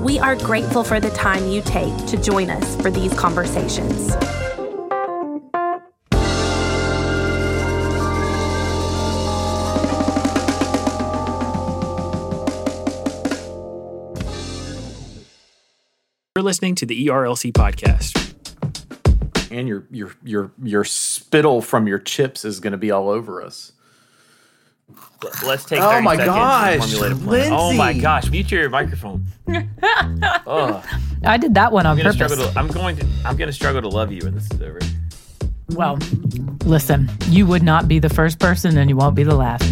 We are grateful for the time you take to join us for these conversations. You're listening to the ERLC podcast. And your your your your spittle from your chips is going to be all over us. Let's take 30 Oh my seconds gosh, and formulate a plan. Oh my gosh, mute your microphone. oh, I did that one on I'm gonna purpose. to I'm going to I'm gonna struggle to love you when this is over. Well, listen, you would not be the first person and you won't be the last.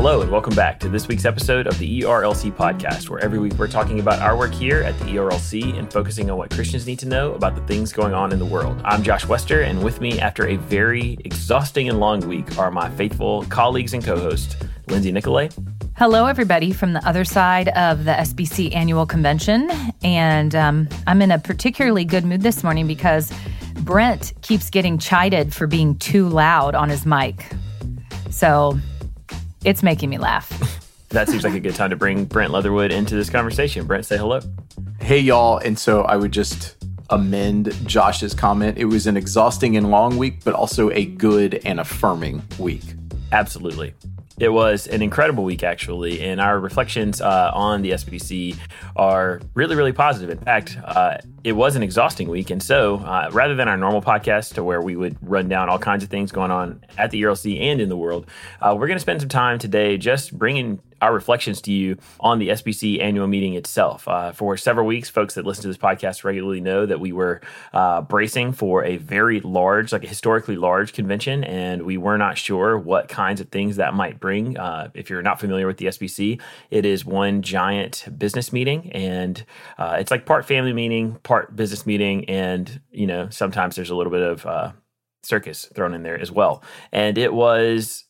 Hello and welcome back to this week's episode of the ERLC podcast, where every week we're talking about our work here at the ERLC and focusing on what Christians need to know about the things going on in the world. I'm Josh Wester, and with me after a very exhausting and long week are my faithful colleagues and co-host, Lindsay Nicolet. Hello, everybody from the other side of the SBC annual convention. And um, I'm in a particularly good mood this morning because Brent keeps getting chided for being too loud on his mic. So it's making me laugh. That seems like a good time to bring Brent Leatherwood into this conversation. Brent, say hello. Hey y'all, and so I would just amend Josh's comment. It was an exhausting and long week, but also a good and affirming week. Absolutely. It was an incredible week, actually, and our reflections uh, on the SBC are really, really positive. In fact, uh, it was an exhausting week, and so uh, rather than our normal podcast, to where we would run down all kinds of things going on at the ERLC and in the world, uh, we're going to spend some time today just bringing our reflections to you on the SBC annual meeting itself. Uh, for several weeks, folks that listen to this podcast regularly know that we were uh, bracing for a very large, like a historically large convention, and we were not sure what kinds of things that might bring. Uh, if you're not familiar with the SBC, it is one giant business meeting, and uh, it's like part family meeting, part business meeting, and you know sometimes there's a little bit of uh, circus thrown in there as well. And it was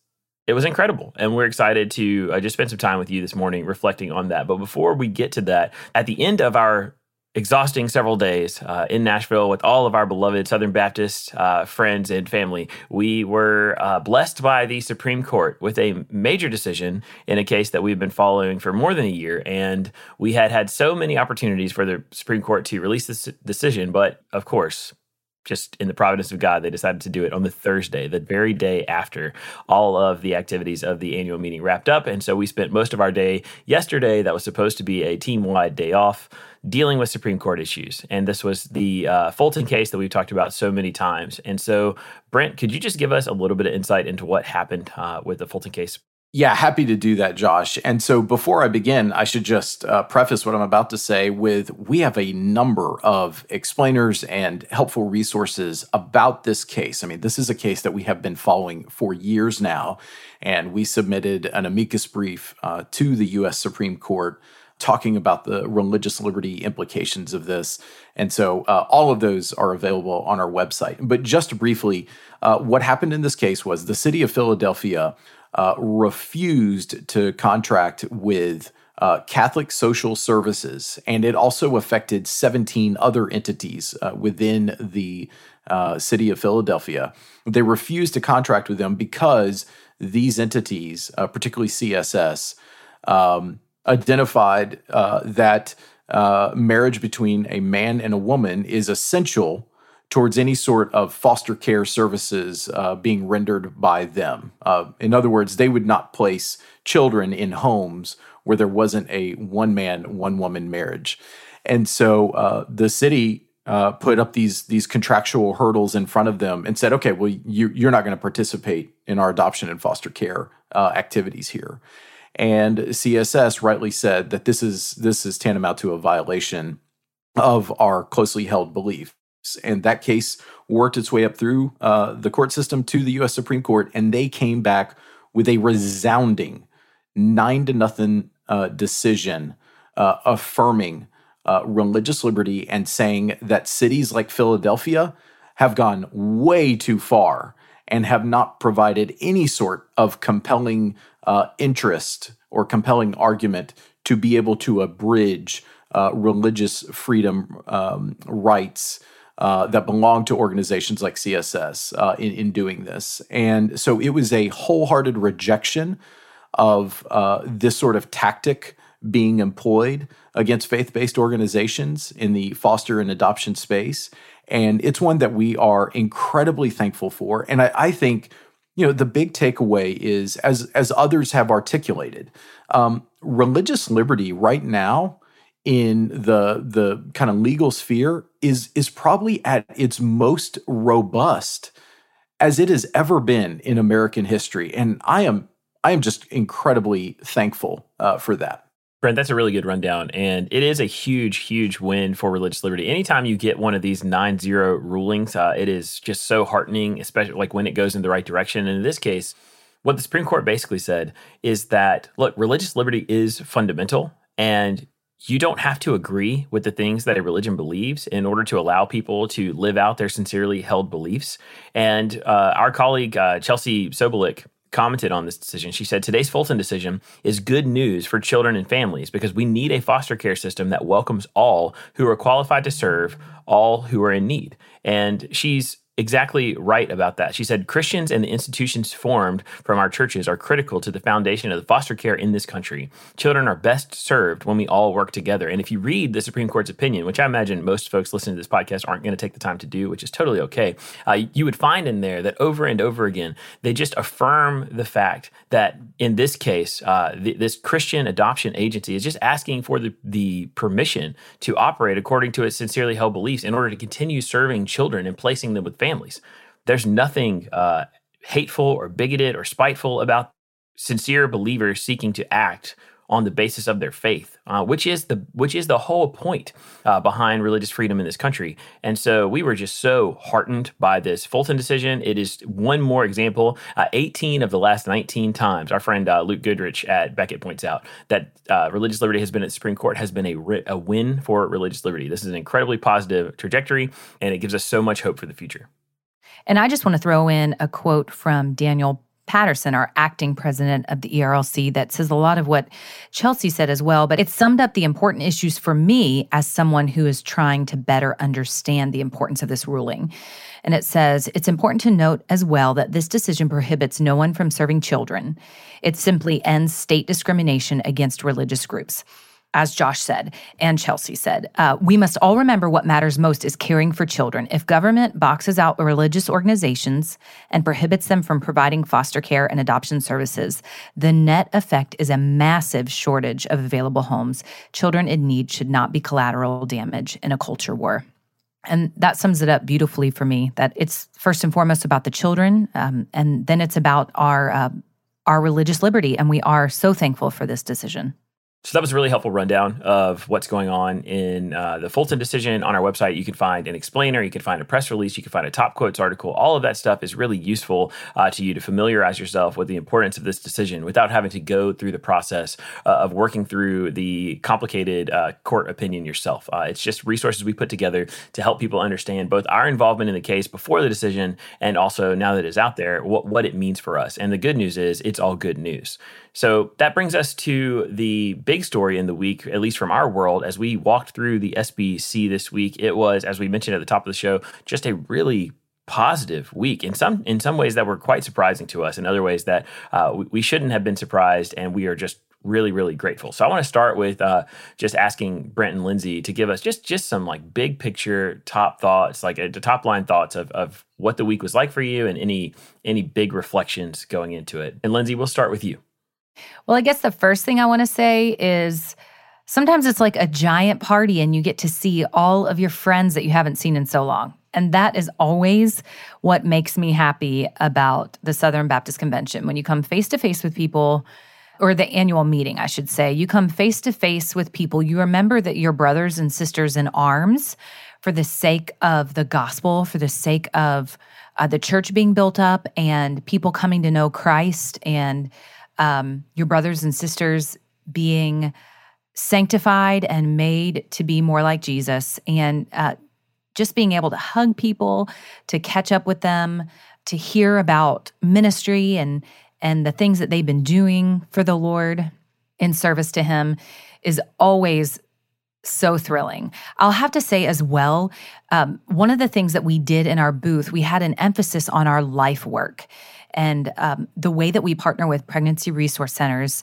it was incredible and we're excited to uh, just spend some time with you this morning reflecting on that but before we get to that at the end of our exhausting several days uh, in nashville with all of our beloved southern baptist uh, friends and family. We were uh, blessed by the supreme court with a major decision in a case that we've been following for more than a year and we had had so many opportunities for the supreme court to release this decision. But of course just in the providence of God, they decided to do it on the Thursday, the very day after all of the activities of the annual meeting wrapped up. And so we spent most of our day yesterday, that was supposed to be a team wide day off, dealing with Supreme Court issues. And this was the uh, Fulton case that we've talked about so many times. And so, Brent, could you just give us a little bit of insight into what happened uh, with the Fulton case? Yeah, happy to do that, Josh. And so before I begin, I should just uh, preface what I'm about to say with we have a number of explainers and helpful resources about this case. I mean, this is a case that we have been following for years now. And we submitted an amicus brief uh, to the U.S. Supreme Court talking about the religious liberty implications of this. And so uh, all of those are available on our website. But just briefly, uh, what happened in this case was the city of Philadelphia uh, refused to contract with uh, Catholic Social Services, and it also affected 17 other entities uh, within the uh, city of Philadelphia. They refused to contract with them because these entities, uh, particularly CSS, um, identified uh, that marriage between a man and a woman is essential towards any sort of foster care services uh, being rendered by them. Uh, in other words, they would not place children in homes where there wasn't a one man, one woman marriage. And so uh, the city uh, put up these these contractual hurdles in front of them and said, okay, well, you, you're not going to participate in our adoption and foster care uh, activities here. And CSS rightly said that this is this is tantamount to a violation of our closely held belief and that case worked its way up through uh, the court system to the U.S. Supreme Court, and they came back with a resounding nine to nothing uh, decision uh, affirming uh, religious liberty and saying that cities like Philadelphia have gone way too far and have not provided any sort of compelling uh, interest or compelling argument to be able to abridge uh, religious freedom um, rights uh, that belong to organizations like CSS uh, in, in, doing this. And so it was a wholehearted rejection of uh, this sort of tactic being employed against faith based organizations in the foster and adoption space. And it's one that we are incredibly thankful for. And I, I think, you know, the big takeaway is, as, as others have articulated, um, religious liberty right now in the the kind of legal sphere is is probably at its most robust as it has ever been in American history, and I am I am just incredibly thankful uh, for that. Brent, that's a really good rundown. And it is a huge, huge win for religious liberty. Anytime you get one of these 9 0 rulings, uh, it is just so heartening, especially like when it goes in the right direction. And in this case, what the Supreme Court basically said is that, look, religious liberty is fundamental. And you don't have to agree with the things that a religion believes in order to allow people to live out their sincerely held beliefs. And uh, our colleague, uh, Chelsea Sobolik, commented on this decision. She said, Today's Fulton decision is good news for children and families because we need a foster care system that welcomes all who are qualified to serve all who are in need. And she's exactly right about that. She said Christians and the institutions formed from our churches are critical to the foundation of the foster care in this country. Children are best served when we all work together. And if you read the Supreme Court's opinion, which I imagine most folks listening to this podcast aren't going to take the time to do, which is totally okay, uh, you would find in there that over and over again, they just affirm the fact that in this case, uh, this Christian adoption agency is just asking for the, the permission to operate according to its sincerely held beliefs in order to continue serving children and placing them with families families. There's nothing uh, hateful or bigoted or spiteful about sincere believers seeking to act on the basis of their faith, uh, which is the which is the whole point uh, behind religious freedom in this country. And so we were just so heartened by this Fulton decision. It is one more example. Uh, 18 of the last 19 times, our friend uh, Luke Goodrich at Becket points out that uh, religious liberty has been at the Supreme Court has been a, ri- a win for religious liberty. This is an incredibly positive trajectory, and it gives us so much hope for the future. And I just want to throw in a quote from Daniel Patterson, our acting president of the ERLC, that says a lot of what Chelsea said as well, but it summed up the important issues for me as someone who is trying to better understand the importance of this ruling. And it says it's important to note as well that this decision prohibits no one from serving children. It simply ends state discrimination against religious groups as Josh said and Chelsea said, uh, we must all remember what matters most is caring for children. If government boxes out religious organizations and prohibits them from providing foster care and adoption services, the net effect is a massive shortage of available homes. Children in need should not be collateral damage in a culture war. And that sums it up beautifully for me that it's first and foremost about the children, um, and then it's about our, uh, our religious liberty. And we are so thankful for this decision. So that was a really helpful rundown of what's going on in uh, the Fulton decision. On our website, you can find an explainer, you can find a press release, you can find a top quotes article. All of that stuff is really useful uh, to you to familiarize yourself with the importance of this decision without having to go through the process uh, of working through the complicated uh, court opinion yourself. Uh, it's just resources we put together to help people understand both our involvement in the case before the decision and also now that it's out there, what, what it means for us. And the good news is it's all good news. So that brings us to the big story in the week, at least from our world, as we walked through the SBC this week. It was, as we mentioned at the top of the show, just a really positive week in some in some ways that were quite surprising to us in other ways that uh, we, we, shouldn't have been surprised and we are just really really grateful. So i want to start with uh, just asking brent and lindsay to give us just just some like big picture top thoughts like uh, the top line thoughts of, of what the week was like for you and any any big reflections going into it. And lindsay we'll start with you well, I guess the first thing I want to say is sometimes it's like a giant party and you get to see all of your friends that you haven't seen in so long. And that is always what makes me happy about the Southern Baptist Convention. When you come face to face with people, or the annual meeting, I should say, you come face to face with people, you remember that you're brothers and sisters in arms for the sake of the gospel, for the sake of uh, the church being built up and people coming to know Christ and um, your brothers and sisters being sanctified and made to be more like Jesus. And uh, just being able to hug people, to catch up with them, to hear about ministry and and the things that they've been doing for the Lord in service to Him is always so thrilling. I'll have to say as well, um, one of the things that we did in our booth, we had an emphasis on our life work and um, the way that we partner with pregnancy resource centers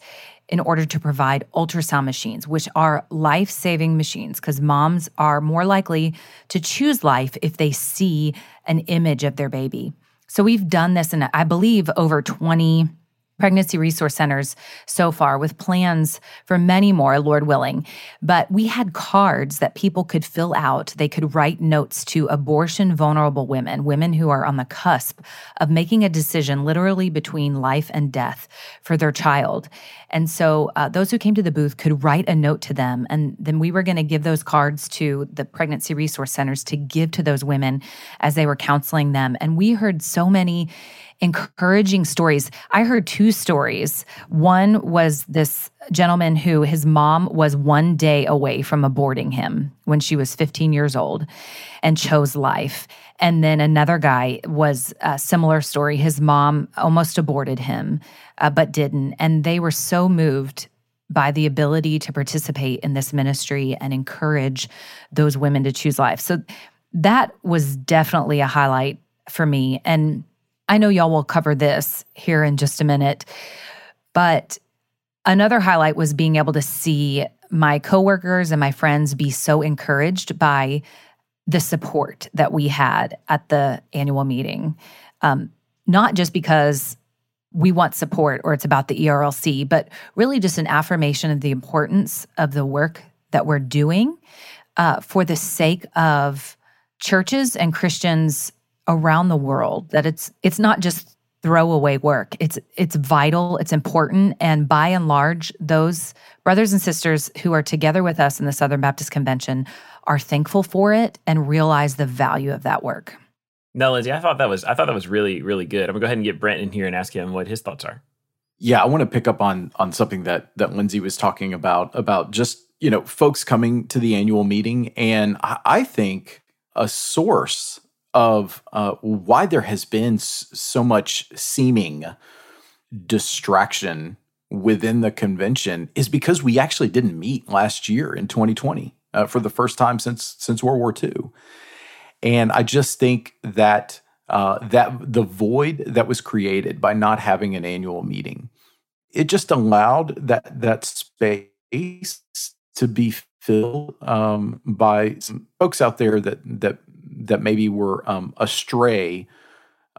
in order to provide ultrasound machines, which are life saving machines, because moms are more likely to choose life if they see an image of their baby. So we've done this in, I believe, over 20 pregnancy resource centers so far with plans for many more, Lord willing. But we had cards that people could fill out. They could write notes to abortion vulnerable women, women who are on the cusp of making a decision literally between life and death for their child. And so uh, those who came to the booth could write a note to them. And then we were going to give those cards to the pregnancy resource centers to give to those women as they were counseling them. And we heard so many encouraging stories. I heard two stories. One was this gentleman who his mom was one day away from aborting him when she was 15 years old and chose life. And then another guy was a similar story. His mom almost aborted him, uh, but didn't. And they were so moved by the ability to participate in this ministry and encourage those women to choose life. So that was definitely a highlight for me. And I know y'all will cover this here in just a minute, but another highlight was being able to see my coworkers and my friends be so encouraged by the support that we had at the annual meeting. Um, not just because we want support or it's about the ERLC, but really just an affirmation of the importance of the work that we're doing uh, for the sake of churches and Christians around the world that it's it's not just throwaway work. It's it's vital, it's important and by and large those brothers and sisters who are together with us in the Southern Baptist Convention are thankful for it and realize the value of that work. No, Lindsay, I thought that was I thought that was really really good. I'm going to go ahead and get Brent in here and ask him what his thoughts are. Yeah, I want to pick up on on something that that Lindsay was talking about about just, you know, folks coming to the annual meeting and I, I think a source of uh, why there has been so much seeming distraction within the convention is because we actually didn't meet last year in 2020 uh, for the first time since since World War II, and I just think that uh, that the void that was created by not having an annual meeting, it just allowed that that space to be filled um, by some folks out there that that that maybe were um, astray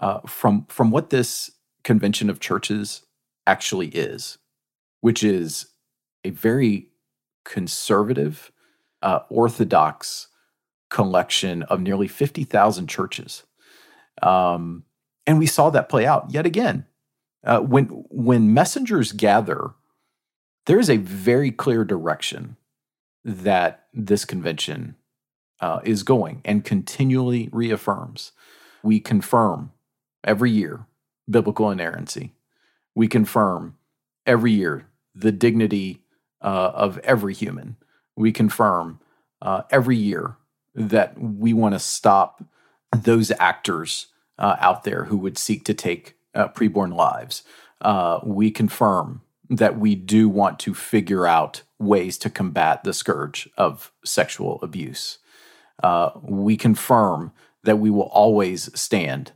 uh, from from what this convention of churches actually is, which is a very conservative, uh, orthodox collection of nearly fifty thousand churches, um, and we saw that play out yet again. Uh, when when messengers gather, there is a very clear direction that this convention uh, is going and continually reaffirms. We confirm every year biblical inerrancy. We confirm every year the dignity uh, of every human. We confirm uh, every year that we want to stop those actors uh, out there who would seek to take uh, preborn lives. Uh, we confirm that we do want to figure out ways to combat the scourge of sexual abuse uh, we confirm that we will always stand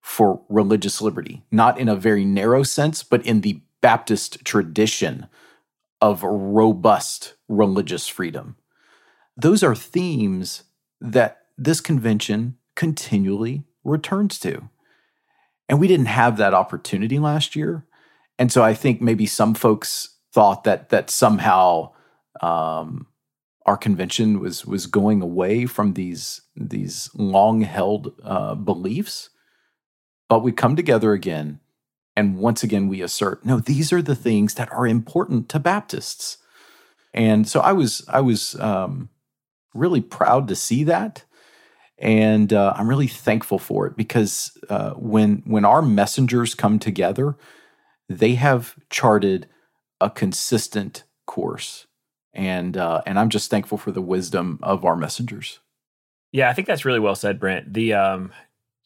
for religious liberty, not in a very narrow sense, but in the Baptist tradition of robust religious freedom. Those are themes that this convention continually returns to. And we didn't have that opportunity last year. And so I think maybe some folks thought that that somehow um, our convention was was going away from these these long held uh, beliefs, but we come together again, and once again we assert no, these are the things that are important to Baptists, and so I was I was um, really proud to see that, and uh, I'm really thankful for it because uh, when when our messengers come together, they have charted a consistent course and uh, and I'm just thankful for the wisdom of our messengers. Yeah, I think that's really well said, Brent. The um,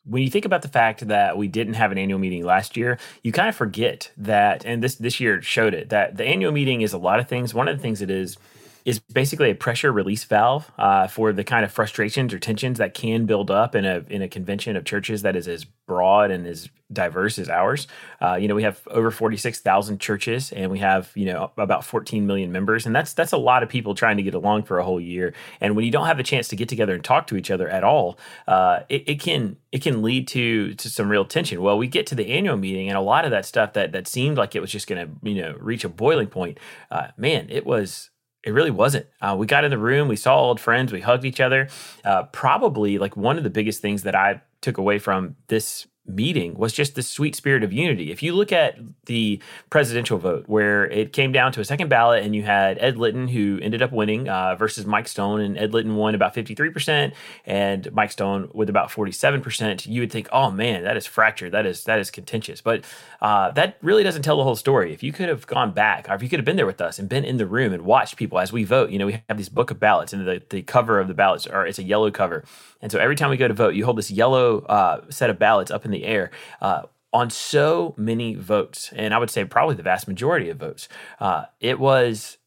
when you think about the fact that we didn't have an annual meeting last year, you kind of forget that, and this this year showed it that the annual meeting is a lot of things. One of the things it is is basically a pressure release valve uh, for the kind of frustrations or tensions that can build up in a in a convention of churches that is as broad and as diverse as ours. Uh, you know, we have over forty six thousand churches, and we have you know about fourteen million members, and that's that's a lot of people trying to get along for a whole year. And when you don't have a chance to get together and talk to each other at all, uh, it, it can it can lead to to some real tension. Well, we get to the annual meeting, and a lot of that stuff that that seemed like it was just going to you know reach a boiling point. Uh, man, it was it really wasn't. Uh, we got in the room, we saw old friends, we hugged each other. Uh, probably like one of the biggest things that I took away from this meeting was just the sweet spirit of unity. If you look at the presidential vote, where it came down to a second ballot, and you had Ed Litton, who ended up winning, uh, versus Mike Stone, and Ed Litton won about 53%, and Mike Stone with about 47%, you would think, oh man, that is fractured. That is that is contentious. But uh, that really doesn't tell the whole story. If you could have gone back, or if you could have been there with us and been in the room and watched people as we vote, you know, we have this book of ballots, and the, the cover of the ballots are it's a yellow cover. And so every time we go to vote, you hold this yellow uh, set of ballots up in the air. Uh, on so many votes, and I would say probably the vast majority of votes, uh, it was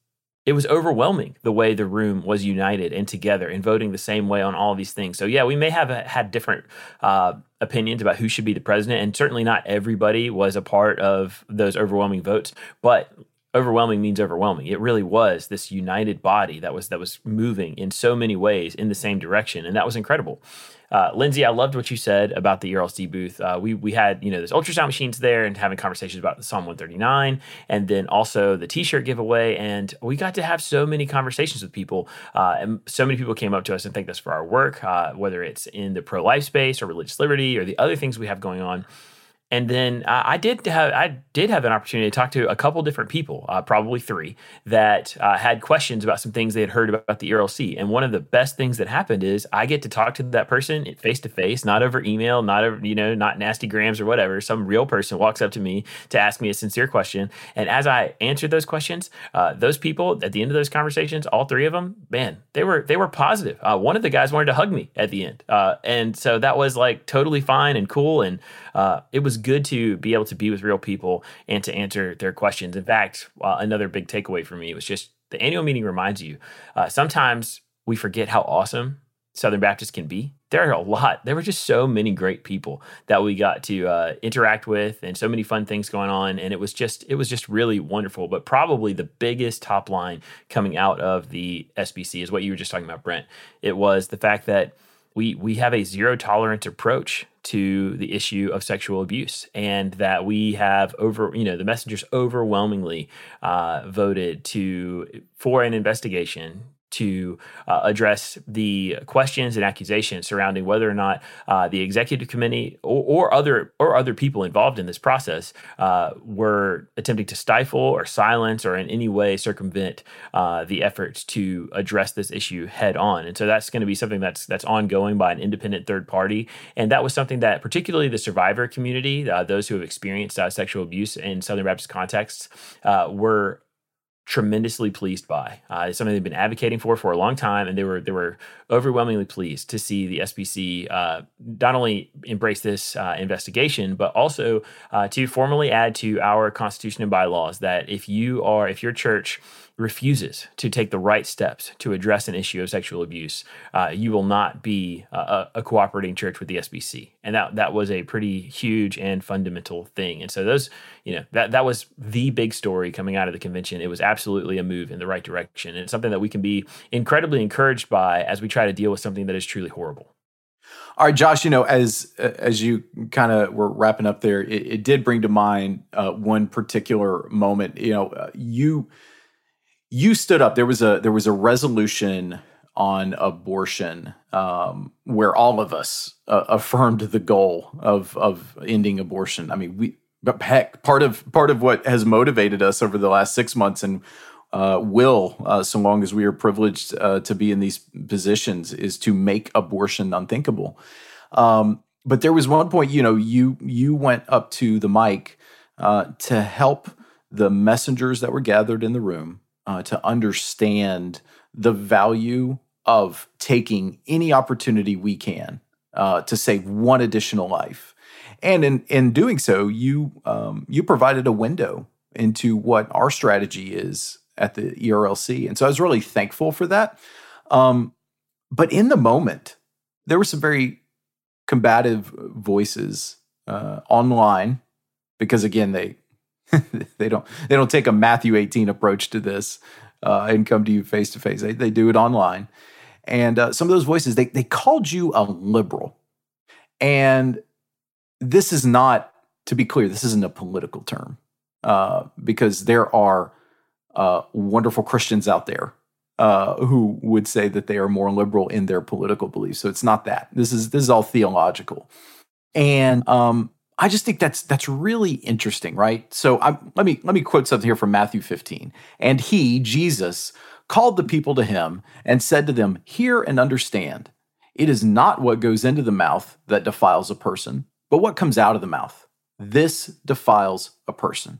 it was overwhelming the way the room was united and together and voting the same way on all these things. So yeah, we may have had different uh, opinions about who should be the president, and certainly not everybody was a part of those overwhelming votes. But overwhelming means overwhelming. It really was this united body that was that was moving in so many ways in the same direction, and that was incredible. Uh, Lindsay, I loved what you said about the ERLC booth. Uh, we we had you know those ultrasound machines there and having conversations about the Psalm 139, and then also the T-shirt giveaway, and we got to have so many conversations with people, uh, and so many people came up to us and thanked us for our work, uh, whether it's in the pro life space or religious liberty or the other things we have going on. And then uh, I did have I did have an opportunity to talk to a couple different people, uh, probably three, that uh, had questions about some things they had heard about the ERLC. And one of the best things that happened is I get to talk to that person face to face, not over email, not over you know, not nasty grams or whatever. Some real person walks up to me to ask me a sincere question, and as I answered those questions, uh, those people at the end of those conversations, all three of them, man, they were they were positive. Uh, one of the guys wanted to hug me at the end, uh, and so that was like totally fine and cool, and it was good to be able to be with real people and to answer their questions. In fact, uh, another big takeaway for me was just the annual meeting reminds you uh, sometimes we forget how awesome Southern Baptist can be. There are a lot. There were just so many great people that we got to uh, interact with, and so many fun things going on. And it was just, it was just really wonderful. But probably the biggest top line coming out of the SBC is what you were just talking about, Brent. It was the fact that we we have a zero tolerance approach to the issue of sexual abuse and that we have over you know the messengers overwhelmingly uh, voted to for an investigation to uh, address the questions and accusations surrounding whether or not uh, the executive committee or, or, other or other people involved in this process uh, were attempting to stifle or silence or in any way circumvent uh, the efforts to address this issue head on. And so that's going to be something that's that's ongoing by an independent third party. And that was something that particularly the survivor community, uh, those who have experienced uh, sexual abuse in Southern Baptist contexts, were tremendously pleased by. Uh, it's something they've been advocating for for a long time, and they were they were overwhelmingly pleased to see the SBC uh, not only embrace this uh, investigation, but also uh, to formally add to our constitution and bylaws that if you are if your church refuses to take the right steps to address an issue of sexual abuse, uh, you will not be a, a, cooperating church with the SBC. And that that was a pretty huge and fundamental thing. And so those, you know, that that was the big story coming out of the convention. It was absolutely a move in the right direction, and it's something that we can be incredibly encouraged by as we try to deal with something that is truly horrible. All right, Josh. You know, as as you kind of were wrapping up there, it, it did bring to mind uh, one particular moment. You know, uh, you you stood up. There was a there was a resolution on abortion um, where all of us uh, affirmed the goal of of ending abortion. I mean, we but heck, part of part of what has motivated us over the last six months and uh, will, uh, so long as we are privileged uh, to be in these positions, is to make abortion unthinkable. Um, but there was one point, you know, you you went up to the mic uh, to help the messengers that were gathered in the room uh, to understand the value of taking any opportunity we can uh, to save one additional life. And in, in doing so, you um, you provided a window into what our strategy is at the ERLC. And so I was really thankful for that. Um, but in the moment, there were some very combative voices uh, online because again they they don't they don't take a Matthew 18 approach to this uh, and come to you face to face. They they do it online, and uh, some of those voices they they called you a liberal, and this is not to be clear. This isn't a political term uh, because there are uh, wonderful Christians out there uh, who would say that they are more liberal in their political beliefs. So it's not that. This is this is all theological, and um, I just think that's that's really interesting, right? So I, let me let me quote something here from Matthew 15. And he, Jesus, called the people to him and said to them, "Hear and understand. It is not what goes into the mouth that defiles a person, but what comes out of the mouth. This defiles a person."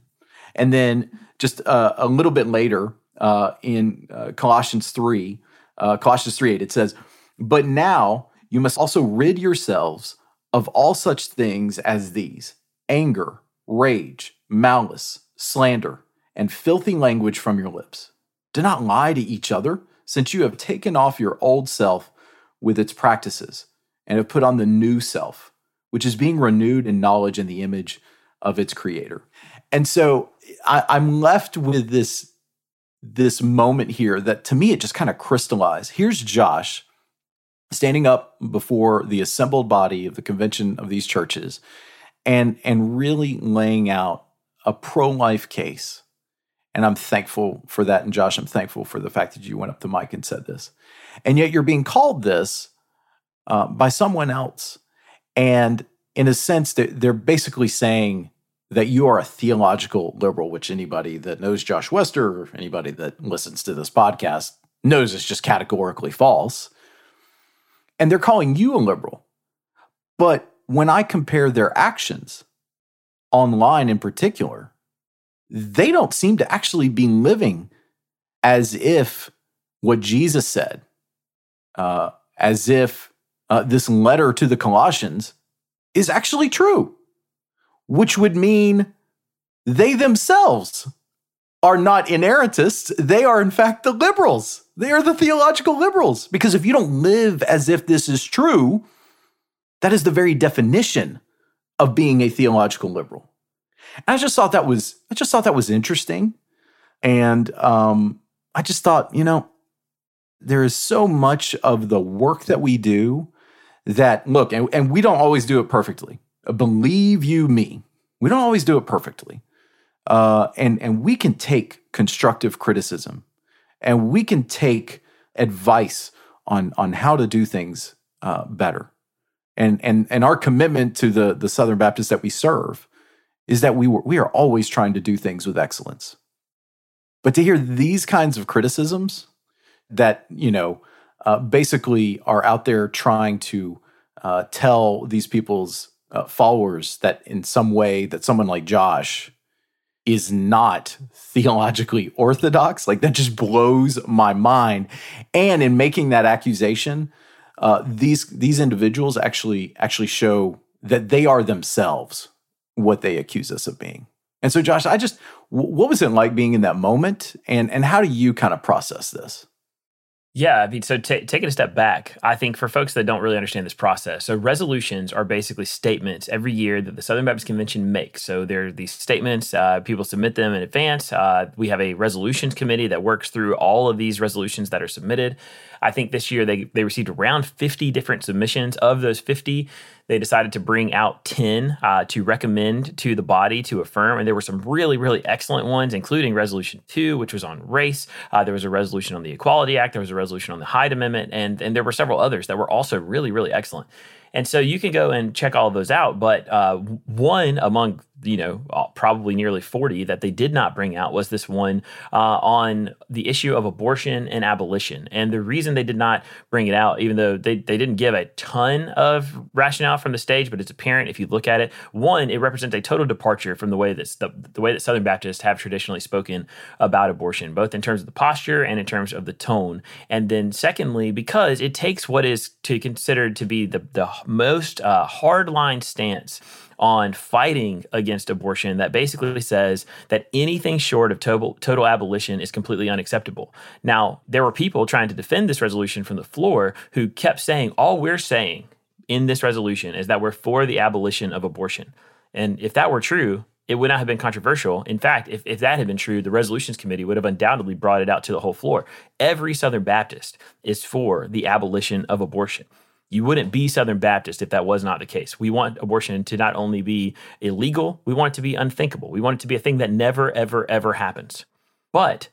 And then just uh, a little bit later, uh, in uh, Colossians 3, uh, Colossians 3 8, it says, But now you must also rid yourselves of all such things as these anger, rage, malice, slander, and filthy language from your lips. Do not lie to each other, since you have taken off your old self with its practices and have put on the new self, which is being renewed in knowledge in the image of its creator. And so I, am left with this this moment here that to me it just kind of crystallized. Here's Josh standing up before the assembled body of the convention of these churches and and really laying out a pro-life case. And I'm thankful for that. And Josh, I'm thankful for the fact that you went up to mic and said this. And yet you're being called this uh, by someone else. And in a sense, they're, they're basically saying, that you are a theological liberal, which anybody that knows Josh Wester or anybody that listens to this podcast knows is just categorically false. And they're calling you a liberal. But when I compare their actions, online in particular, they don't seem to actually be living as if what Jesus said, uh, as if uh, this letter to the Colossians is actually true which would mean they themselves are not inerrantists. They are, in fact, the liberals. They are the theological liberals. Because if you don't live as if this is true, that is the very definition of being a theological liberal. And I just thought that was, I just thought that was interesting. And um, I just thought, you know, there is so much of the work that we do that, look, and, and we don't always do it perfectly. Believe you me, we don't always do it perfectly. Uh, and, and we can take constructive criticism and we can take advice on, on how to do things uh, better. And, and, and our commitment to the, the Southern Baptists that we serve is that we, were, we are always trying to do things with excellence. But to hear these kinds of criticisms that, you know, uh, basically are out there trying to uh, tell these people's uh, followers that in some way that someone like Josh is not theologically orthodox. Like that just blows my mind. And in making that accusation uh, these these individuals actually actually show that they are themselves what they accuse us of being. And so josh i just what was it like being in that moment? And and how do you kind of process this yeah, I mean, so t- taking a step back, I think for folks that don't really understand this process, so resolutions are basically statements every year that the Southern Baptist Convention makes. So there are these statements, uh, people submit them in advance. Uh, we have a resolutions committee that works through all of these resolutions that are submitted. I think this year they, they received around 50 different submissions. Of those 50, they decided to bring out 10 uh, to recommend to the body to affirm. And there were some really, really excellent ones, including Resolution 2, which was on race. Uh, there was a resolution on the Equality Act. There was a resolution on the Hyde Amendment. And, and there were several others that were also really, really excellent. And so you can go and check all of those out. But uh, one among you know, uh, probably nearly 40 that they did not bring out was this one uh, on the issue of abortion and abolition. And the reason they did not bring it out, even though they, they didn't give a ton of rationale from the stage, but it's apparent if you look at it. One, it represents a total departure from the way that the, the way that Southern Baptists have traditionally spoken about abortion, both in terms of the posture and in terms of the tone. And then secondly, because it takes what is to considered to be the, the most uh, hardline stance on fighting against abortion that basically says that anything short of total, total abolition is completely unacceptable. Now, there were people trying to defend this resolution from the floor who kept saying, all we're saying in this resolution is that we're for the abolition of abortion. And if that were true, it would not have been controversial. In fact, if, if that had been true, the resolutions committee would have undoubtedly brought it out to the whole floor. Every Southern Baptist is for the abolition of abortion. You wouldn't be Southern Baptist if that was not the case. We want abortion to not only be illegal, we want it to be unthinkable. We want it to be a thing that never, ever, ever happens. But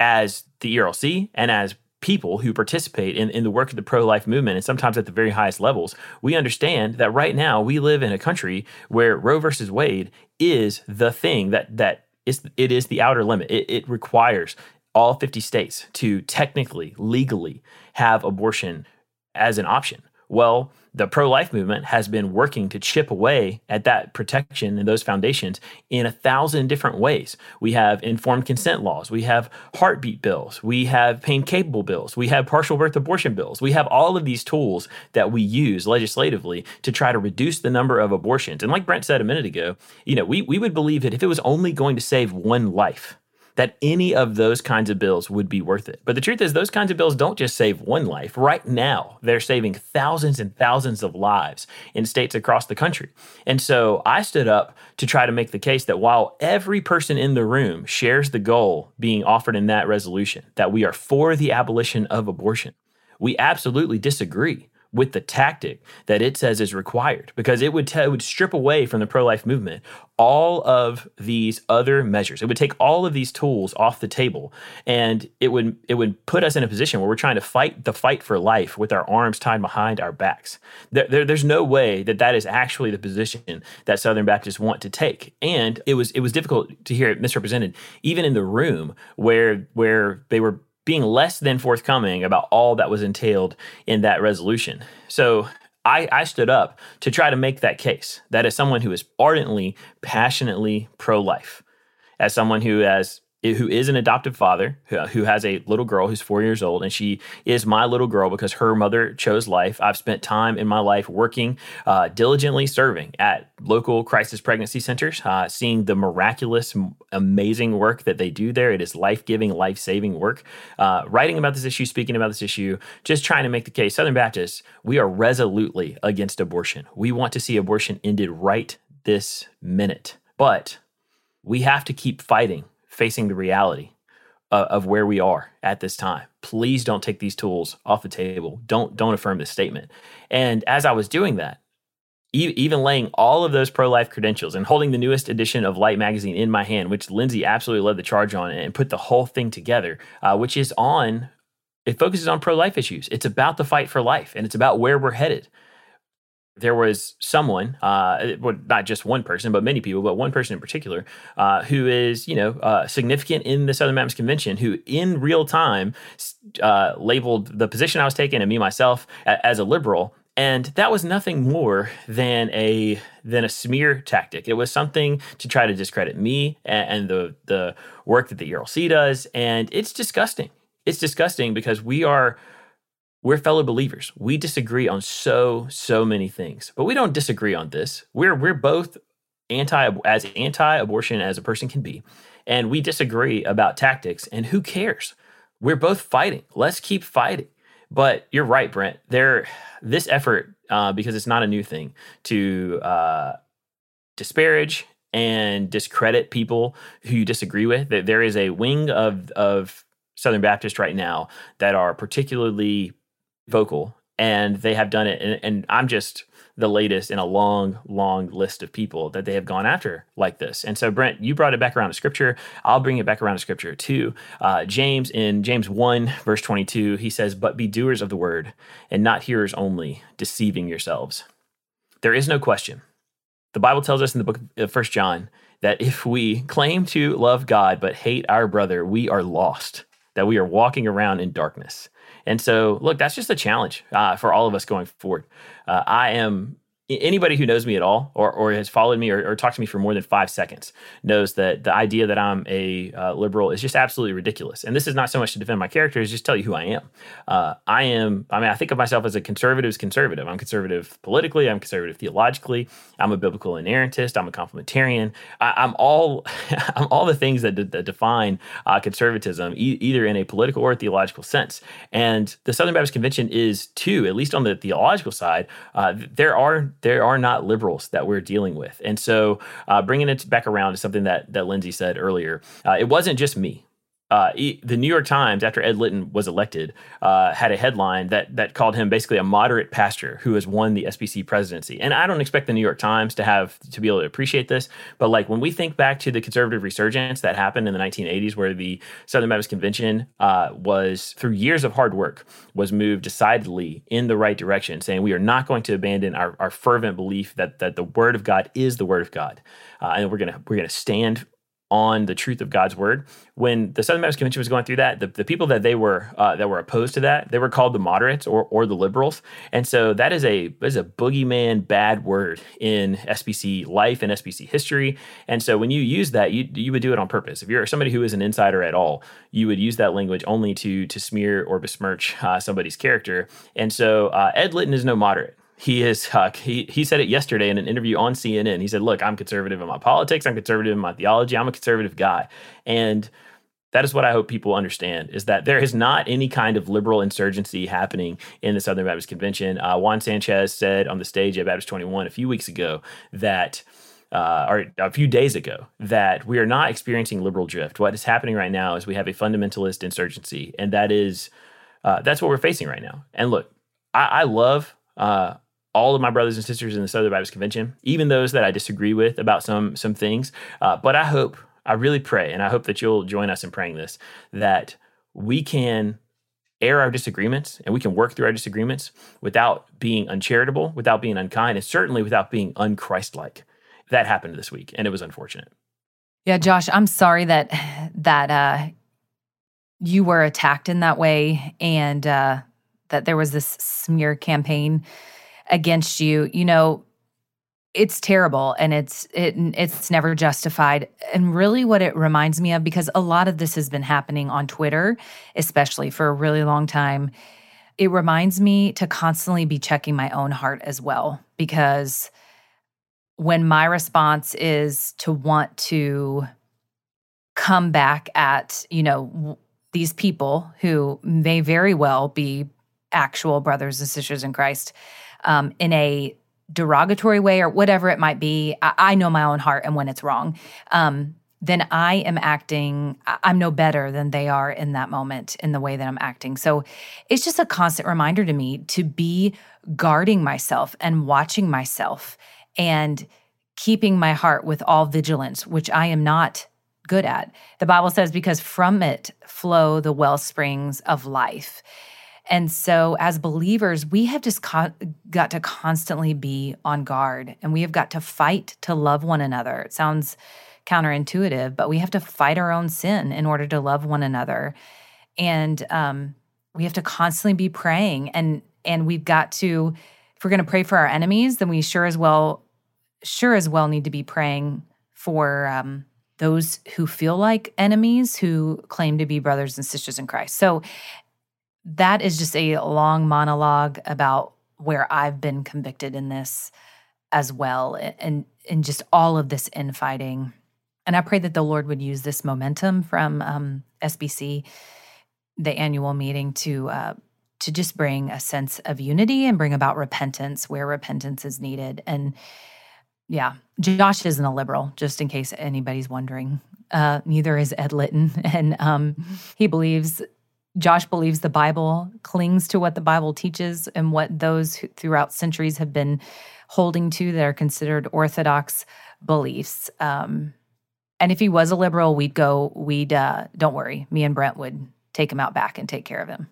as the ERLC and as people who participate in, in the work of the pro life movement, and sometimes at the very highest levels, we understand that right now we live in a country where Roe versus Wade is the thing that, that is, it is the outer limit. It, it requires all 50 states to technically, legally have abortion as an option. Well, the pro life movement has been working to chip away at that protection and those foundations in a thousand different ways. We have informed consent laws, we have heartbeat bills, we have pain capable bills, we have partial birth abortion bills. We have all of these tools that we use legislatively to try to reduce the number of abortions. And like Brent said a minute ago, you know, we, we would believe that if it was only going to save one life, that any of those kinds of bills would be worth it. But the truth is, those kinds of bills don't just save one life. Right now, they're saving thousands and thousands of lives in states across the country. And so I stood up to try to make the case that while every person in the room shares the goal being offered in that resolution, that we are for the abolition of abortion, we absolutely disagree with the tactic that it says is required because it would, t- it would strip away from the pro life movement all of these other measures. It would take all of these tools off the table and it would it would put us in a position where we're trying to fight the fight for life with our arms tied behind our backs. There, there, there's no way that that is actually the position that Southern Baptists want to take. And it was it was difficult to hear it misrepresented even in the room where where they were being less than forthcoming about all that was entailed in that resolution. So I, I, stood up to try to make that case that as someone who is ardently, passionately pro life, as someone who has who is an adoptive father who, has a little girl who's four years old, and she is my little girl because her mother chose life. I've spent time in my life working uh, diligently serving at local crisis pregnancy centers, uh, seeing the miraculous, amazing work that they do there. It is life giving, life saving work. Uh, writing about this issue, speaking about this issue, just trying to make the case. Southern Baptists, we are resolutely against abortion. We want to see abortion ended right this minute. But we have to keep fighting facing the reality uh, of where we are at this time. Please don't take these tools off the table. Don't don't affirm this statement. And as I was doing that, e- even laying all of those pro life credentials and holding the newest edition of Light magazine in my hand, which Lindsay absolutely led the charge on and put the whole thing together, uh, which is on. It focuses on pro life issues. It's about the fight for life, and it's about where we're headed there was someone, uh, well, not just one person, but many people, but one person in particular, uh, who is, you know, uh, significant in the Southern Baptist Convention, who in real time uh, labeled the position I was taking and me myself as a liberal, and that was nothing more than a than a smear tactic. It was something to try to discredit me and, and the the work that the ERLC does, and it's disgusting. It's disgusting because we are we're fellow believers. We disagree on so so many things, but we don't disagree on this. We're we're both anti as anti-abortion as a person can be, and we disagree about tactics. And who cares? We're both fighting. Let's keep fighting. But you're right, Brent. There, this effort uh, because it's not a new thing to uh, disparage and discredit people who you disagree with. That there is a wing of of Southern Baptist right now that are particularly vocal and they have done it and, and, i'm just the latest in a long long list of people that they have gone after like this. And so brent you brought it back around to scripture. I'll bring it back around to scripture too. Uh, james in james 1 verse 22 he says but be doers of the word and not hearers only deceiving yourselves. There is no question. The Bible tells us in the book of First John that if we claim to love God but hate our brother, we are lost, that we are walking around in darkness. And so, look, that's just a challenge uh, for all of us going forward. Uh, I am anybody who knows me at all or, or has followed me or, or, talked to me for more than five seconds knows that the idea that I'm a uh, liberal is just absolutely ridiculous. And this is not so much to defend my character, it's just tell you who I am. Uh, I am, I mean, I think of myself as a conservative's conservative. I'm conservative politically, I'm conservative theologically, I'm a biblical inerrantist, I'm a complementarian. I, am all, I'm all the things that, that define uh, conservatism, e- either in a political or a theological sense. And the Southern Baptist Convention is too, at least on the theological side, uh, there are there are not liberals that we're dealing with. And so uh, bringing it back around to something that, that Lindsay said earlier, uh, it wasn't just me uh, the New York Times, after Ed Litton was elected, uh, had a headline that that called him basically a moderate pastor who has won the SBC presidency. And I don't expect the New York Times to have to be able to appreciate this, but like when we think back to the conservative resurgence that happened in the 1980s, where the Southern Baptist Convention uh, was through years of hard work was moved decidedly in the right direction, saying we are not going to abandon our, our fervent belief that that the Word of God is the Word of God, uh, and we're gonna we're gonna stand on the truth of God's word. When the Southern Baptist Convention was going through that, the, the people that they were uh, that were opposed to that, they were called the moderates or or the liberals. And so that is a is a boogeyman bad word in SBC life and SBC history. And so when you use that, you you would do it on purpose. If you're somebody who is an insider at all, you would use that language only to to smear or besmirch uh, somebody's character. And so uh, Ed Litton is no moderate he is uh, he he said it yesterday in an interview on CNN. He said, "Look, I'm conservative in my politics. I'm conservative in my theology. I'm a conservative guy." And that is what I hope people understand is that there is not any kind of liberal insurgency happening in the Southern Baptist Convention. Uh, Juan Sanchez said on the stage at Baptist 21 a few weeks ago that uh, or a few days ago that we are not experiencing liberal drift. What is happening right now is we have a fundamentalist insurgency, and that is uh, that's what we're facing right now. And look, I, I love uh, all of my brothers and sisters in the Southern Baptist Convention, even those that I disagree with about some some things. Uh, but I hope, I really pray, and I hope that you'll join us in praying this that we can air our disagreements and we can work through our disagreements without being uncharitable, without being unkind, and certainly without being unchristlike. That happened this week, and it was unfortunate. Yeah, Josh, I'm sorry that that uh, you were attacked in that way, and uh, that there was this smear campaign against you, you know, it's terrible and it's it it's never justified. And really what it reminds me of because a lot of this has been happening on Twitter, especially for a really long time. It reminds me to constantly be checking my own heart as well because when my response is to want to come back at, you know, these people who may very well be actual brothers and sisters in Christ um, in a derogatory way or whatever it might be, I, I know my own heart and when it's wrong. Um, then I am acting, I'm no better than they are in that moment in the way that I'm acting. So it's just a constant reminder to me to be guarding myself and watching myself and keeping my heart with all vigilance, which I am not good at. The Bible says, because from it flow the well springs of life. And so, as believers, we have just got to constantly be on guard and we have got to fight to love one another. It sounds counterintuitive, but we have to fight our own sin in order to love one another. And um, we have to constantly be praying. And, and we've got to, if we're going to pray for our enemies, then we sure as well, sure as well need to be praying for um, those who feel like enemies who claim to be brothers and sisters in Christ. So that is just a long monologue about where I've been convicted in this as well and and just all of this infighting. And I pray that the Lord would use this momentum from um, SBC, the annual meeting, to uh, to just bring a sense of unity and bring about repentance where repentance is needed. And yeah, Josh isn't a liberal, just in case anybody's wondering. Uh, neither is Ed Litton, and um, he believes Josh believes the Bible clings to what the Bible teaches and what those who, throughout centuries have been holding to that are considered orthodox beliefs. Um, and if he was a liberal, we'd go, we'd, uh, don't worry, me and Brent would take him out back and take care of him.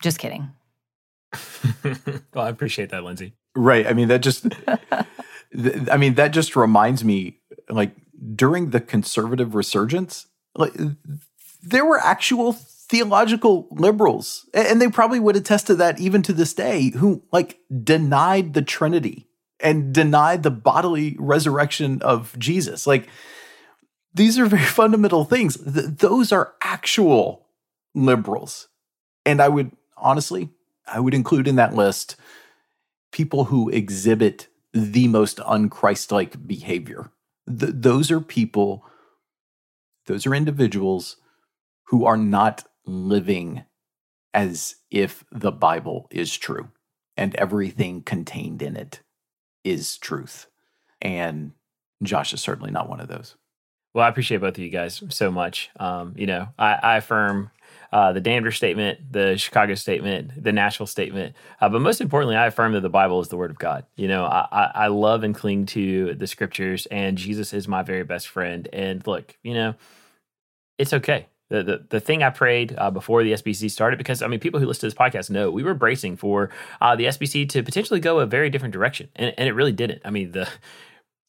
Just kidding. well, I appreciate that, Lindsay. Right. I mean, that just I mean, that just reminds me, like during the conservative resurgence, like there were actual theological liberals, and they probably would attest to that even to this day, who like denied the Trinity and denied the bodily resurrection of Jesus. Like these are very fundamental things. Th- those are actual liberals. And I would honestly, I would include in that list people who exhibit the most unchristlike behavior. Th- those are people, those are individuals who are not living as if the Bible is true and everything contained in it is truth. And Josh is certainly not one of those. Well, I appreciate both of you guys so much. Um, you know, I, I affirm uh, the Danvers statement, the Chicago statement, the Nashville statement. Uh, but most importantly, I affirm that the Bible is the Word of God. You know, I, I love and cling to the Scriptures, and Jesus is my very best friend. And look, you know, it's okay. The, the, the thing I prayed uh, before the SBC started, because I mean, people who listen to this podcast know we were bracing for uh, the SBC to potentially go a very different direction, and, and it really didn't. I mean, the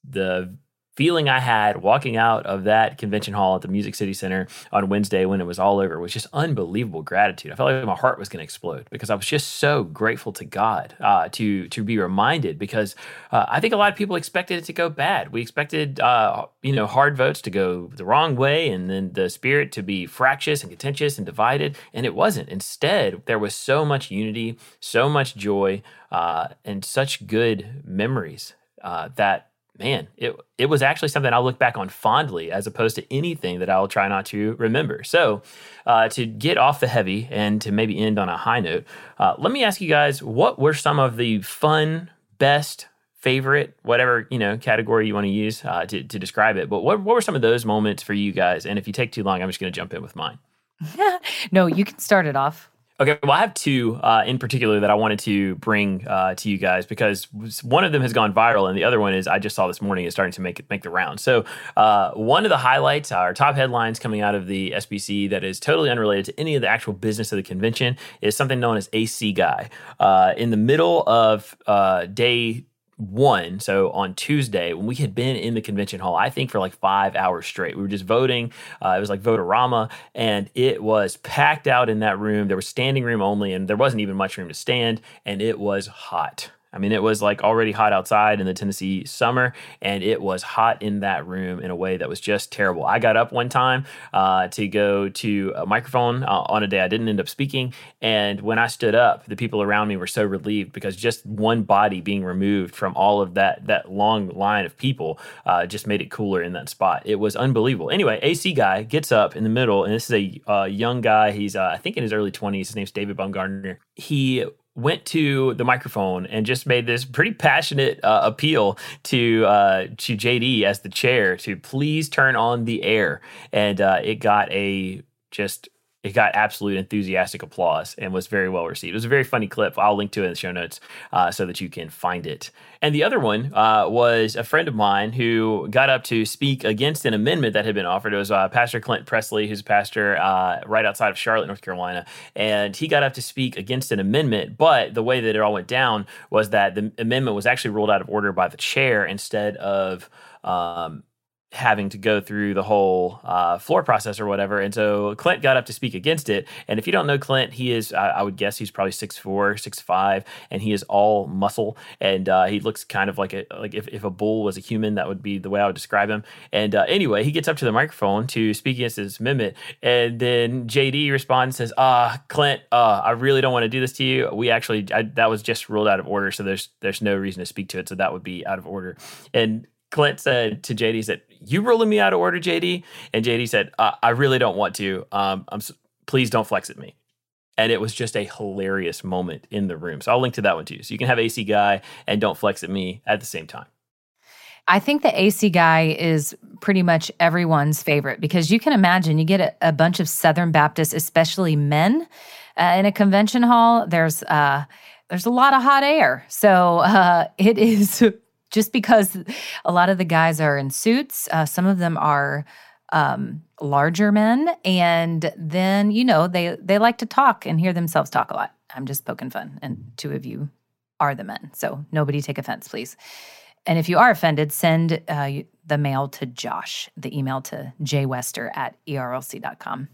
the feeling I had walking out of that convention hall at the Music City Center on Wednesday when it was all over was just unbelievable gratitude. I felt like my heart was going to explode because I was just so grateful to God uh, to to be reminded. Because uh, I think a lot of people expected it to go bad. We expected uh, you know hard votes to go the wrong way, and then the spirit to be fractious and contentious and divided, and it wasn't. Instead, there was so much unity, so much joy, uh, and such good memories uh, that man, it it was actually something I'll look back on fondly as opposed to anything that I'll try not to remember. So, uh, to get off the heavy and to maybe end on a high note, uh, let me ask you guys: What were some of the fun, best, favorite, whatever you know category you want to use uh, to to describe it? But what what were some of those moments for you guys? And if you take too long, I'm just going to jump in with mine. no, you can start it off. Okay, well, I have two uh, in particular that I wanted to bring uh, to you guys because one of them has gone viral, and the other one is I just saw this morning is starting to make make the round. So, uh, one of the highlights, our top headlines coming out of the SBC that is totally unrelated to any of the actual business of the convention is something known as AC Guy. Uh, in the middle of uh, day one, so on Tuesday, when we had been in the convention hall, I think for like five hours straight, we were just voting. Uh, it was like Votorama, and it was packed out in that room. There was standing room only, and there wasn't even much room to stand, and it was hot. I mean, it was like already hot outside in the Tennessee summer, and it was hot in that room in a way that was just terrible. I got up one time uh, to go to a microphone uh, on a day I didn't end up speaking, and when I stood up, the people around me were so relieved because just one body being removed from all of that that long line of people uh, just made it cooler in that spot. It was unbelievable. Anyway, AC guy gets up in the middle, and this is a uh, young guy. He's uh, I think in his early twenties. His name's David Baumgartner. He went to the microphone and just made this pretty passionate uh, appeal to uh, to JD as the chair to please turn on the air, and uh, it got a just it got absolute enthusiastic applause and was very well received. It was a very funny clip. I'll link to it in the show notes uh, so that you can find it. And the other one uh, was a friend of mine who got up to speak against an amendment that had been offered. It was uh, Pastor Clint Pressley, who's a pastor uh, right outside of Charlotte, North Carolina. And he got up to speak against an amendment. But the way that it all went down was that the amendment was actually ruled out of order by the chair instead of. Um, having to go through the whole uh, floor process or whatever. And so Clint got up to speak against it. And if you don't know Clint, he is, I, I would guess he's probably 6'4, 6'5, and he is all muscle. And uh, he looks kind of like a, like if, if a bull was a human, that would be the way I would describe him. And uh, anyway, he gets up to the microphone to speak against his amendment. And then JD responds says, ah, Clint, uh, I really don't want to do this to you. We actually, I, that was just ruled out of order. So there's, there's no reason to speak to it. So that would be out of order. And Clint said to JD, said, "You ruling me out of order, JD?" And JD said, uh, "I really don't want to. Um, I'm please don't flex at me." And it was just a hilarious moment in the room. So I'll link to that one too. So you can have AC guy and don't flex at me at the same time. I think the AC guy is pretty much everyone's favorite because you can imagine you get a, a bunch of Southern Baptists, especially men, uh, in a convention hall. There's uh, there's a lot of hot air, so uh, it is just because a lot of the guys are in suits, uh, some of them are um, larger men, and then you know they they like to talk and hear themselves talk a lot. I'm just poking fun, and two of you are the men, so nobody take offense, please. and if you are offended, send uh, the mail to Josh, the email to jwester at erlc.com.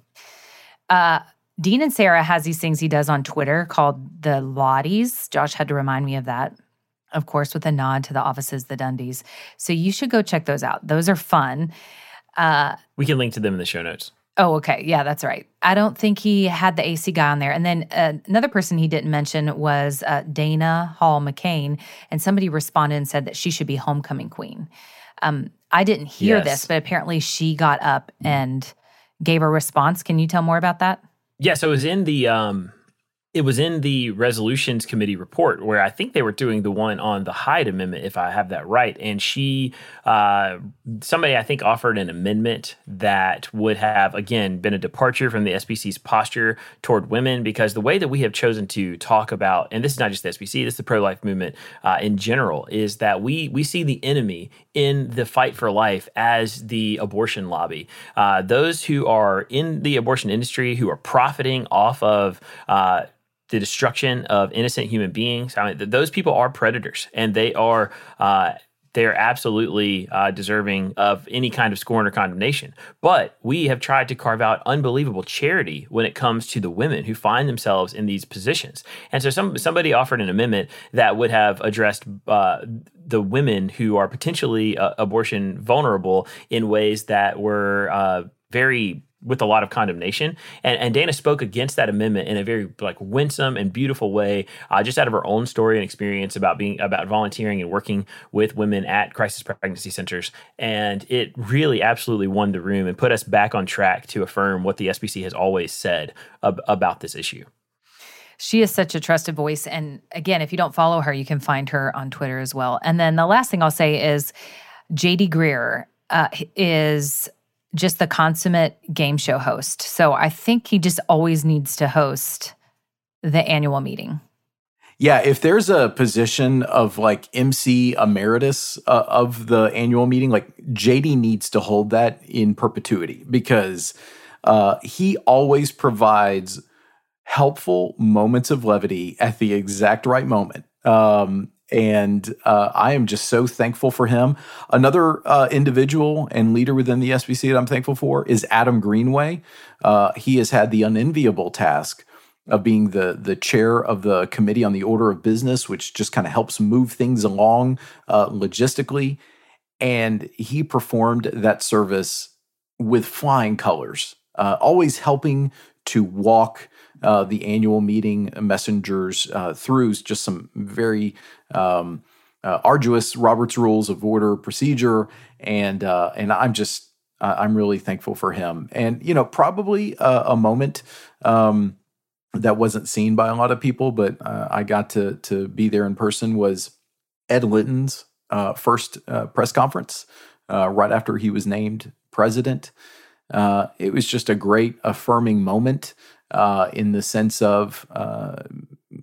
Uh, Dean Inserra has these things he does on Twitter called the Lotties. Josh had to remind me of that, of course, with a nod to the offices, the Dundies. So you should go check those out. Those are fun. Uh, we can link to them in the show notes. Oh, okay. Yeah, that's right. I don't think he had the AC guy on there. And then uh, another person he didn't mention was uh, Dana Hall McCain. And somebody responded and said that she should be homecoming queen. Um, I didn't hear yes. this, but apparently she got up and gave a response. Can you tell more about that? Yeah, so it was in the um it was in the resolutions committee report where I think they were doing the one on the Hyde Amendment, if I have that right. And she, uh, somebody I think offered an amendment that would have, again, been a departure from the SBC's posture toward women because the way that we have chosen to talk about, and this is not just the SBC, this is the pro life movement uh, in general, is that we, we see the enemy in the fight for life as the abortion lobby. Uh, those who are in the abortion industry, who are profiting off of, uh, the destruction of innocent human beings. I mean, those people are predators, and they are uh, they are absolutely uh, deserving of any kind of scorn or condemnation. But we have tried to carve out unbelievable charity when it comes to the women who find themselves in these positions. And so, some somebody offered an amendment that would have addressed. Uh, the women who are potentially uh, abortion vulnerable in ways that were uh, very with a lot of condemnation. And, and Dana spoke against that amendment in a very like winsome and beautiful way, uh, just out of her own story and experience about being about volunteering and working with women at crisis pregnancy centers. And it really absolutely won the room and put us back on track to affirm what the SBC has always said ab- about this issue. She is such a trusted voice. And again, if you don't follow her, you can find her on Twitter as well. And then the last thing I'll say is JD Greear uh, is just the consummate game show host. So I think he just always needs to host the annual meeting. Yeah, if there's a position of like MC emeritus uh, of the annual meeting, like JD needs to hold that in perpetuity because uh, he always provides helpful moments of levity at the exact right moment. Um, and uh, I am just so thankful for him. Another uh, individual and leader within the SBC that I'm thankful for is Adam Greenway. Uh, he has had the unenviable task of being the the chair of the committee on the order of business, which just kind of helps move things along uh, logistically. And he performed that service with flying colors, uh, always helping to walk uh, the annual meeting messengers uh, through just some very um, uh, arduous Robert's Rules of Order procedure, and uh, and I'm just I'm really thankful for him. And you know, probably a, a moment. Um, that wasn't seen by a lot of people, but uh, I got to to be there in person. Was Ed Litton's uh, first press conference right after he was named president. it was just a great affirming moment uh, in the sense of uh,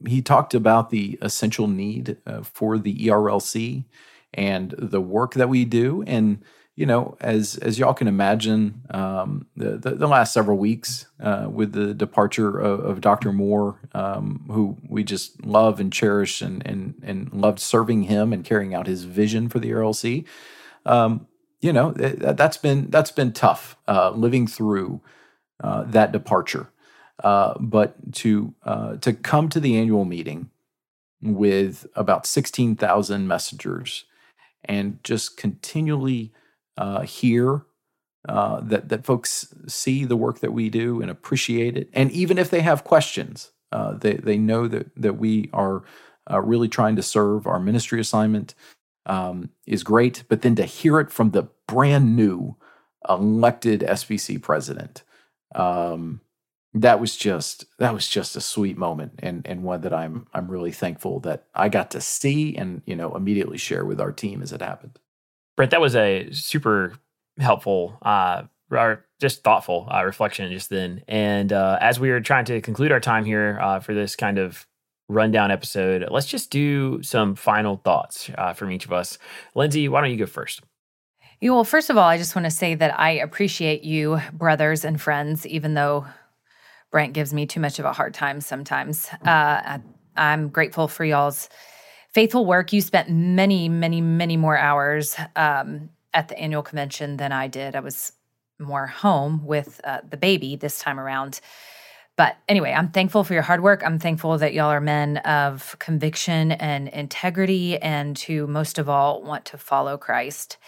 he talked about the essential need uh, for the ERLC and the work that we do. And you know, as as y'all can imagine, um, the, the, the last several weeks uh, with the departure of, of Dr. Moore, um, who we just love and cherish, and and and loved serving him and carrying out his vision for the ERLC. Um, you know, that, has been that's been tough uh, living through uh, that departure. Uh, but to uh, to come to the annual meeting with about sixteen thousand messengers and just continually uh, hear uh, that that folks see the work that we do and appreciate it, and even if they have questions, uh, they they know that that we are really trying to serve our ministry assignment um, is great. But then to hear it from the brand new elected SBC president. Um, that was just that was just a sweet moment and and one that I'm I'm really thankful that I got to see and you know immediately share with our team as it happened. Brent, that was a super helpful uh or just thoughtful uh, reflection just then. And uh, as we are trying to conclude our time here uh, for this kind of rundown episode, let's just do some final thoughts uh, from each of us. Lindsay, why don't you go first? Yeah, well, first of all, I just want to say that I appreciate you, brothers and friends, even though Brent gives me too much of a hard time sometimes. Uh, I, I'm grateful for y'all's faithful work. You spent many, many, many more hours um, at the annual convention than I did. I was more home with uh, the baby this time around. But anyway, I'm thankful for your hard work. I'm thankful that y'all are men of conviction and integrity and who, most of all, want to follow Christ.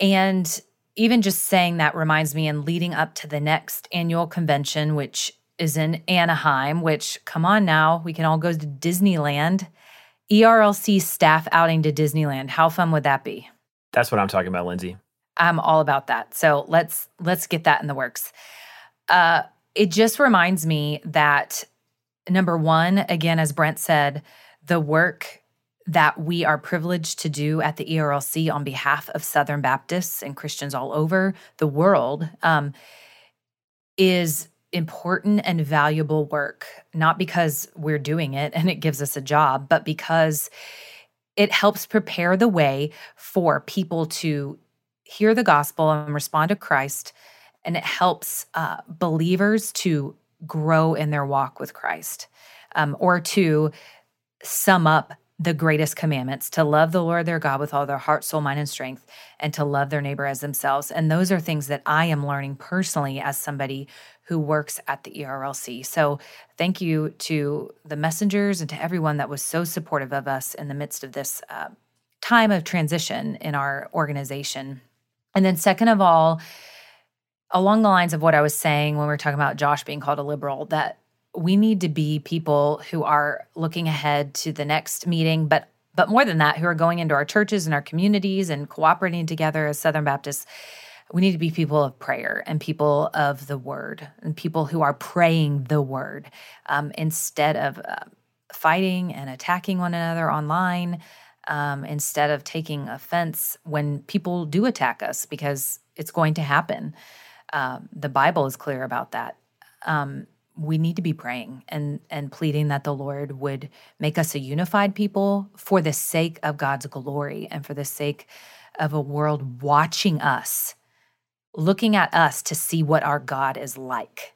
And even just saying that reminds me and leading up to the next annual convention, which is in Anaheim, which, come on now, we can all go to Disneyland. ERLC staff outing to Disneyland. How fun would that be? That's what I'm talking about, Lindsay. I'm all about that. So let's let's get that in the works. Uh, it just reminds me that number one, again, as Brent said, the work that we are privileged to do at the ERLC on behalf of Southern Baptists and Christians all over the world um, is important and valuable work, not because we're doing it and it gives us a job, but because it helps prepare the way for people to hear the gospel and respond to Christ. And it helps uh, believers to grow in their walk with Christ um, or to sum up the greatest commandments to love the Lord their God with all their heart, soul, mind, and strength, and to love their neighbor as themselves. And those are things that I am learning personally as somebody who works at the ERLC. So thank you to the messengers and to everyone that was so supportive of us in the midst of this uh, time of transition in our organization. And then, second of all, along the lines of what I was saying when we were talking about Josh being called a liberal, that we need to be people who are looking ahead to the next meeting, but but more than that, who are going into our churches and our communities and cooperating together as Southern Baptists. We need to be people of prayer and people of the word and people who are praying the word um, instead of uh, fighting and attacking one another online, um, instead of taking offense when people do attack us because it's going to happen. Um, the Bible is clear about that. Um, we need to be praying and and pleading that the Lord would make us a unified people for the sake of God's glory and for the sake of a world watching us, looking at us to see what our God is like.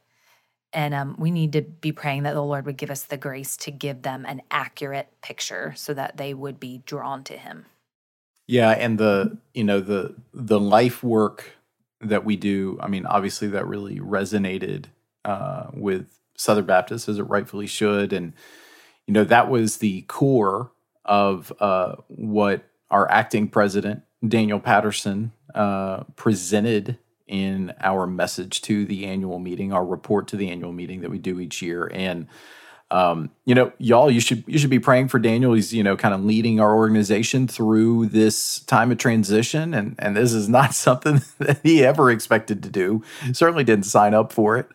And um, we need to be praying that the Lord would give us the grace to give them an accurate picture so that they would be drawn to Him. Yeah, and the you know the the life work that we do. I mean, obviously that really resonated uh, with Southern Baptists as it rightfully should, and you know that was the core of uh, what our acting president Daniel Patterson uh, presented in our message to the annual meeting, our report to the annual meeting that we do each year, and um, you know, y'all, you should you should be praying for Daniel. He's you know kind of leading our organization through this time of transition, and and this is not something that he ever expected to do. Certainly didn't sign up for it,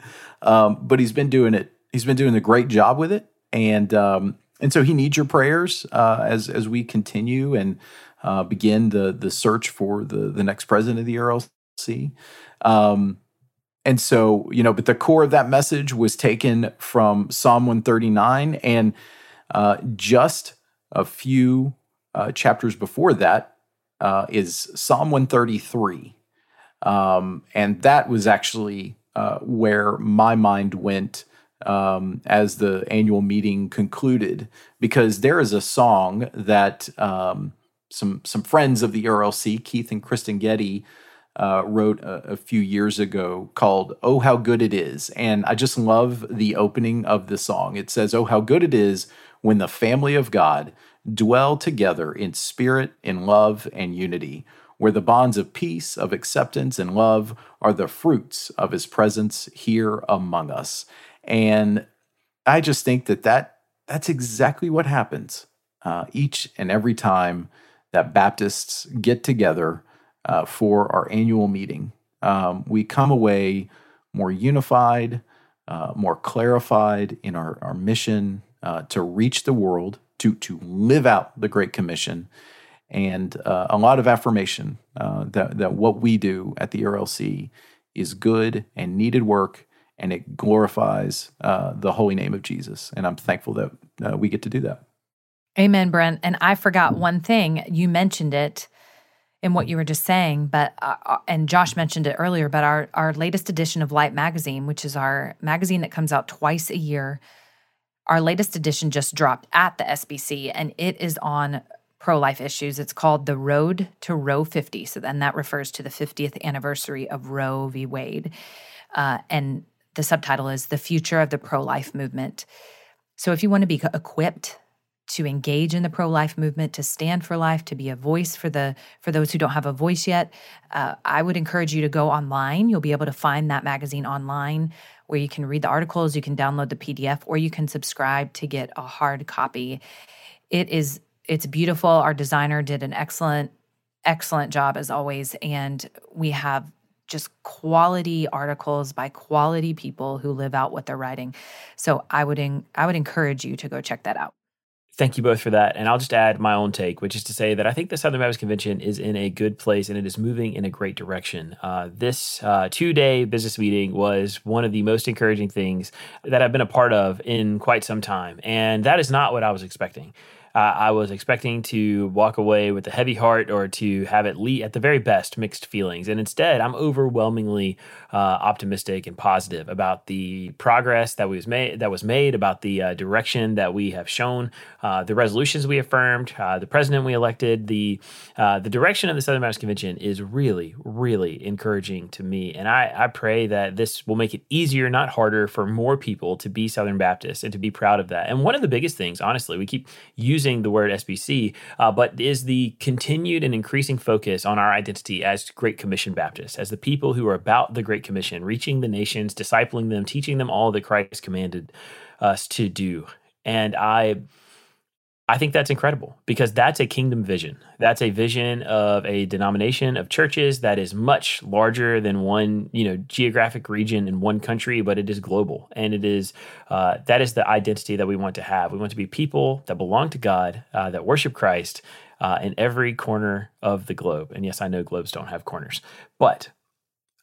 um, but he's been doing it. He's been doing a great job with it, and um, and so he needs your prayers uh, as as we continue and uh, begin the the search for the the next president of the ERLC. Um, and so, you know, but the core of that message was taken from Psalm 139. And uh, just a few uh, chapters before that uh, is Psalm 133. Um, and that was actually uh, where my mind went um, as the annual meeting concluded, because there is a song that um, some, some friends of the ERLC, Keith and Kristyn Getty, uh, wrote a, a, few years ago called Oh, How Good It Is. And I just love the opening of the song. It says, Oh, how good it is when the family of God dwell together in spirit, in love, and unity, where the bonds of peace, of acceptance, and love are the fruits of his presence here among us. And I just think that, that that's exactly what happens uh, each and every time that Baptists get together uh, for our annual meeting. Um, we come away more unified, uh, more clarified in our, our mission uh, to reach the world, to, to live out the Great Commission, and uh, a lot of affirmation uh, that, that what we do at the ERLC is good and needed work, and it glorifies uh, the holy name of Jesus. And I'm thankful that we get to do that. Amen, Brent. And I forgot one thing. You mentioned it in what you were just saying, but uh, uh, and Josh mentioned it earlier, but our our latest edition of Light magazine, which is our magazine that comes out twice a year, Our latest edition just dropped at the SBC, and it is on pro life issues. It's called The Road to Roe 50. So then that refers to the 50th anniversary of Roe v. Wade. Uh, and the subtitle is The Future of the Pro Life Movement. So if you want to be equipped to engage in the pro-life movement to stand for life to be a voice for the for those who don't have a voice yet uh, i would encourage you to go online you'll be able to find that magazine online where you can read the articles you can download the pdf or you can subscribe to get a hard copy it is it's beautiful our designer did an excellent excellent job as always and we have just quality articles by quality people who live out what they're writing so i would in, i would encourage you to go check that out Thank you both for that. And I'll just add my own take, which is to say that I think the Southern Baptist Convention is in a good place and it is moving in a great direction. Uh, this uh, two day business meeting was one of the most encouraging things that I've been a part of in quite some time. And that is not what I was expecting. Uh, I was expecting to walk away with a heavy heart or to have at least, at the very best, mixed feelings. And instead, I'm overwhelmingly uh, optimistic and positive about the progress that was made. That was made about the uh, direction that we have shown, uh, the resolutions we affirmed, uh, the president we elected. The uh, the direction of the Southern Baptist Convention is really, really encouraging to me. And I, I pray that this will make it easier, not harder, for more people to be Southern Baptists and to be proud of that. And one of the biggest things, honestly, we keep using using the word SBC, uh, but is the continued and increasing focus on our identity as Great Commission Baptists, as the people who are about the Great Commission, reaching the nations, discipling them, teaching them all that Christ commanded us to do. And I I think that's incredible because that's a kingdom vision. That's a vision of a denomination of churches that is much larger than one, you know, geographic region in one country, but it is global, and it is uh, that is the identity that we want to have. We want to be people that belong to God, uh, that worship Christ uh, in every corner of the globe. And yes, I know globes don't have corners, but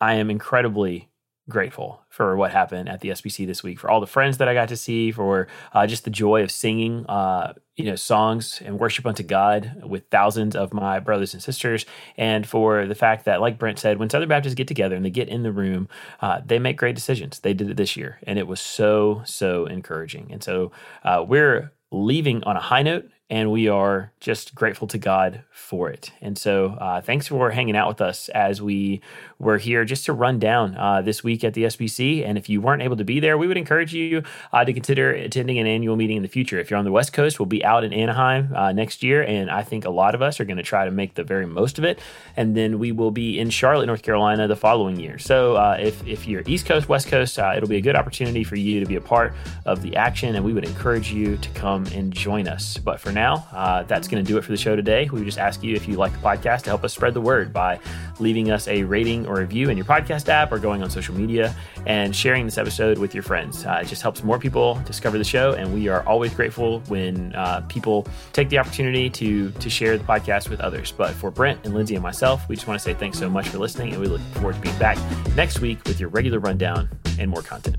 I am incredibly grateful for what happened at the SBC this week, for all the friends that I got to see, for uh, just the joy of singing, uh, you know, songs and worship unto God with thousands of my brothers and sisters, and for the fact that, like Brent said, when Southern Baptists get together and they get in the room, uh, they make great decisions. They did it this year, and it was so so encouraging. And so uh, we're leaving on a high note and we are just grateful to God for it. And so, uh, thanks for hanging out with us as we were here just to run down uh, this week at the SBC. And if you weren't able to be there, we would encourage you uh, to consider attending an annual meeting in the future. If you're on the West Coast, we'll be out in Anaheim uh, next year, and I think a lot of us are going to try to make the very most of it. And then we will be in Charlotte, North Carolina, the following year. So, uh, if if you're East Coast, West Coast, uh, it'll be a good opportunity for you to be a part of the action, and we would encourage you to come and join us. But for now now, uh, that's going to do it for the show today. We just ask you if you like the podcast to help us spread the word by leaving us a rating or review in your podcast app or going on social media and sharing this episode with your friends. Uh, it just helps more people discover the show, and we are always grateful when uh, people take the opportunity to to share the podcast with others. But for Brent and Lindsay and myself, we just want to say thanks so much for listening, and we look forward to being back next week with your regular rundown and more content.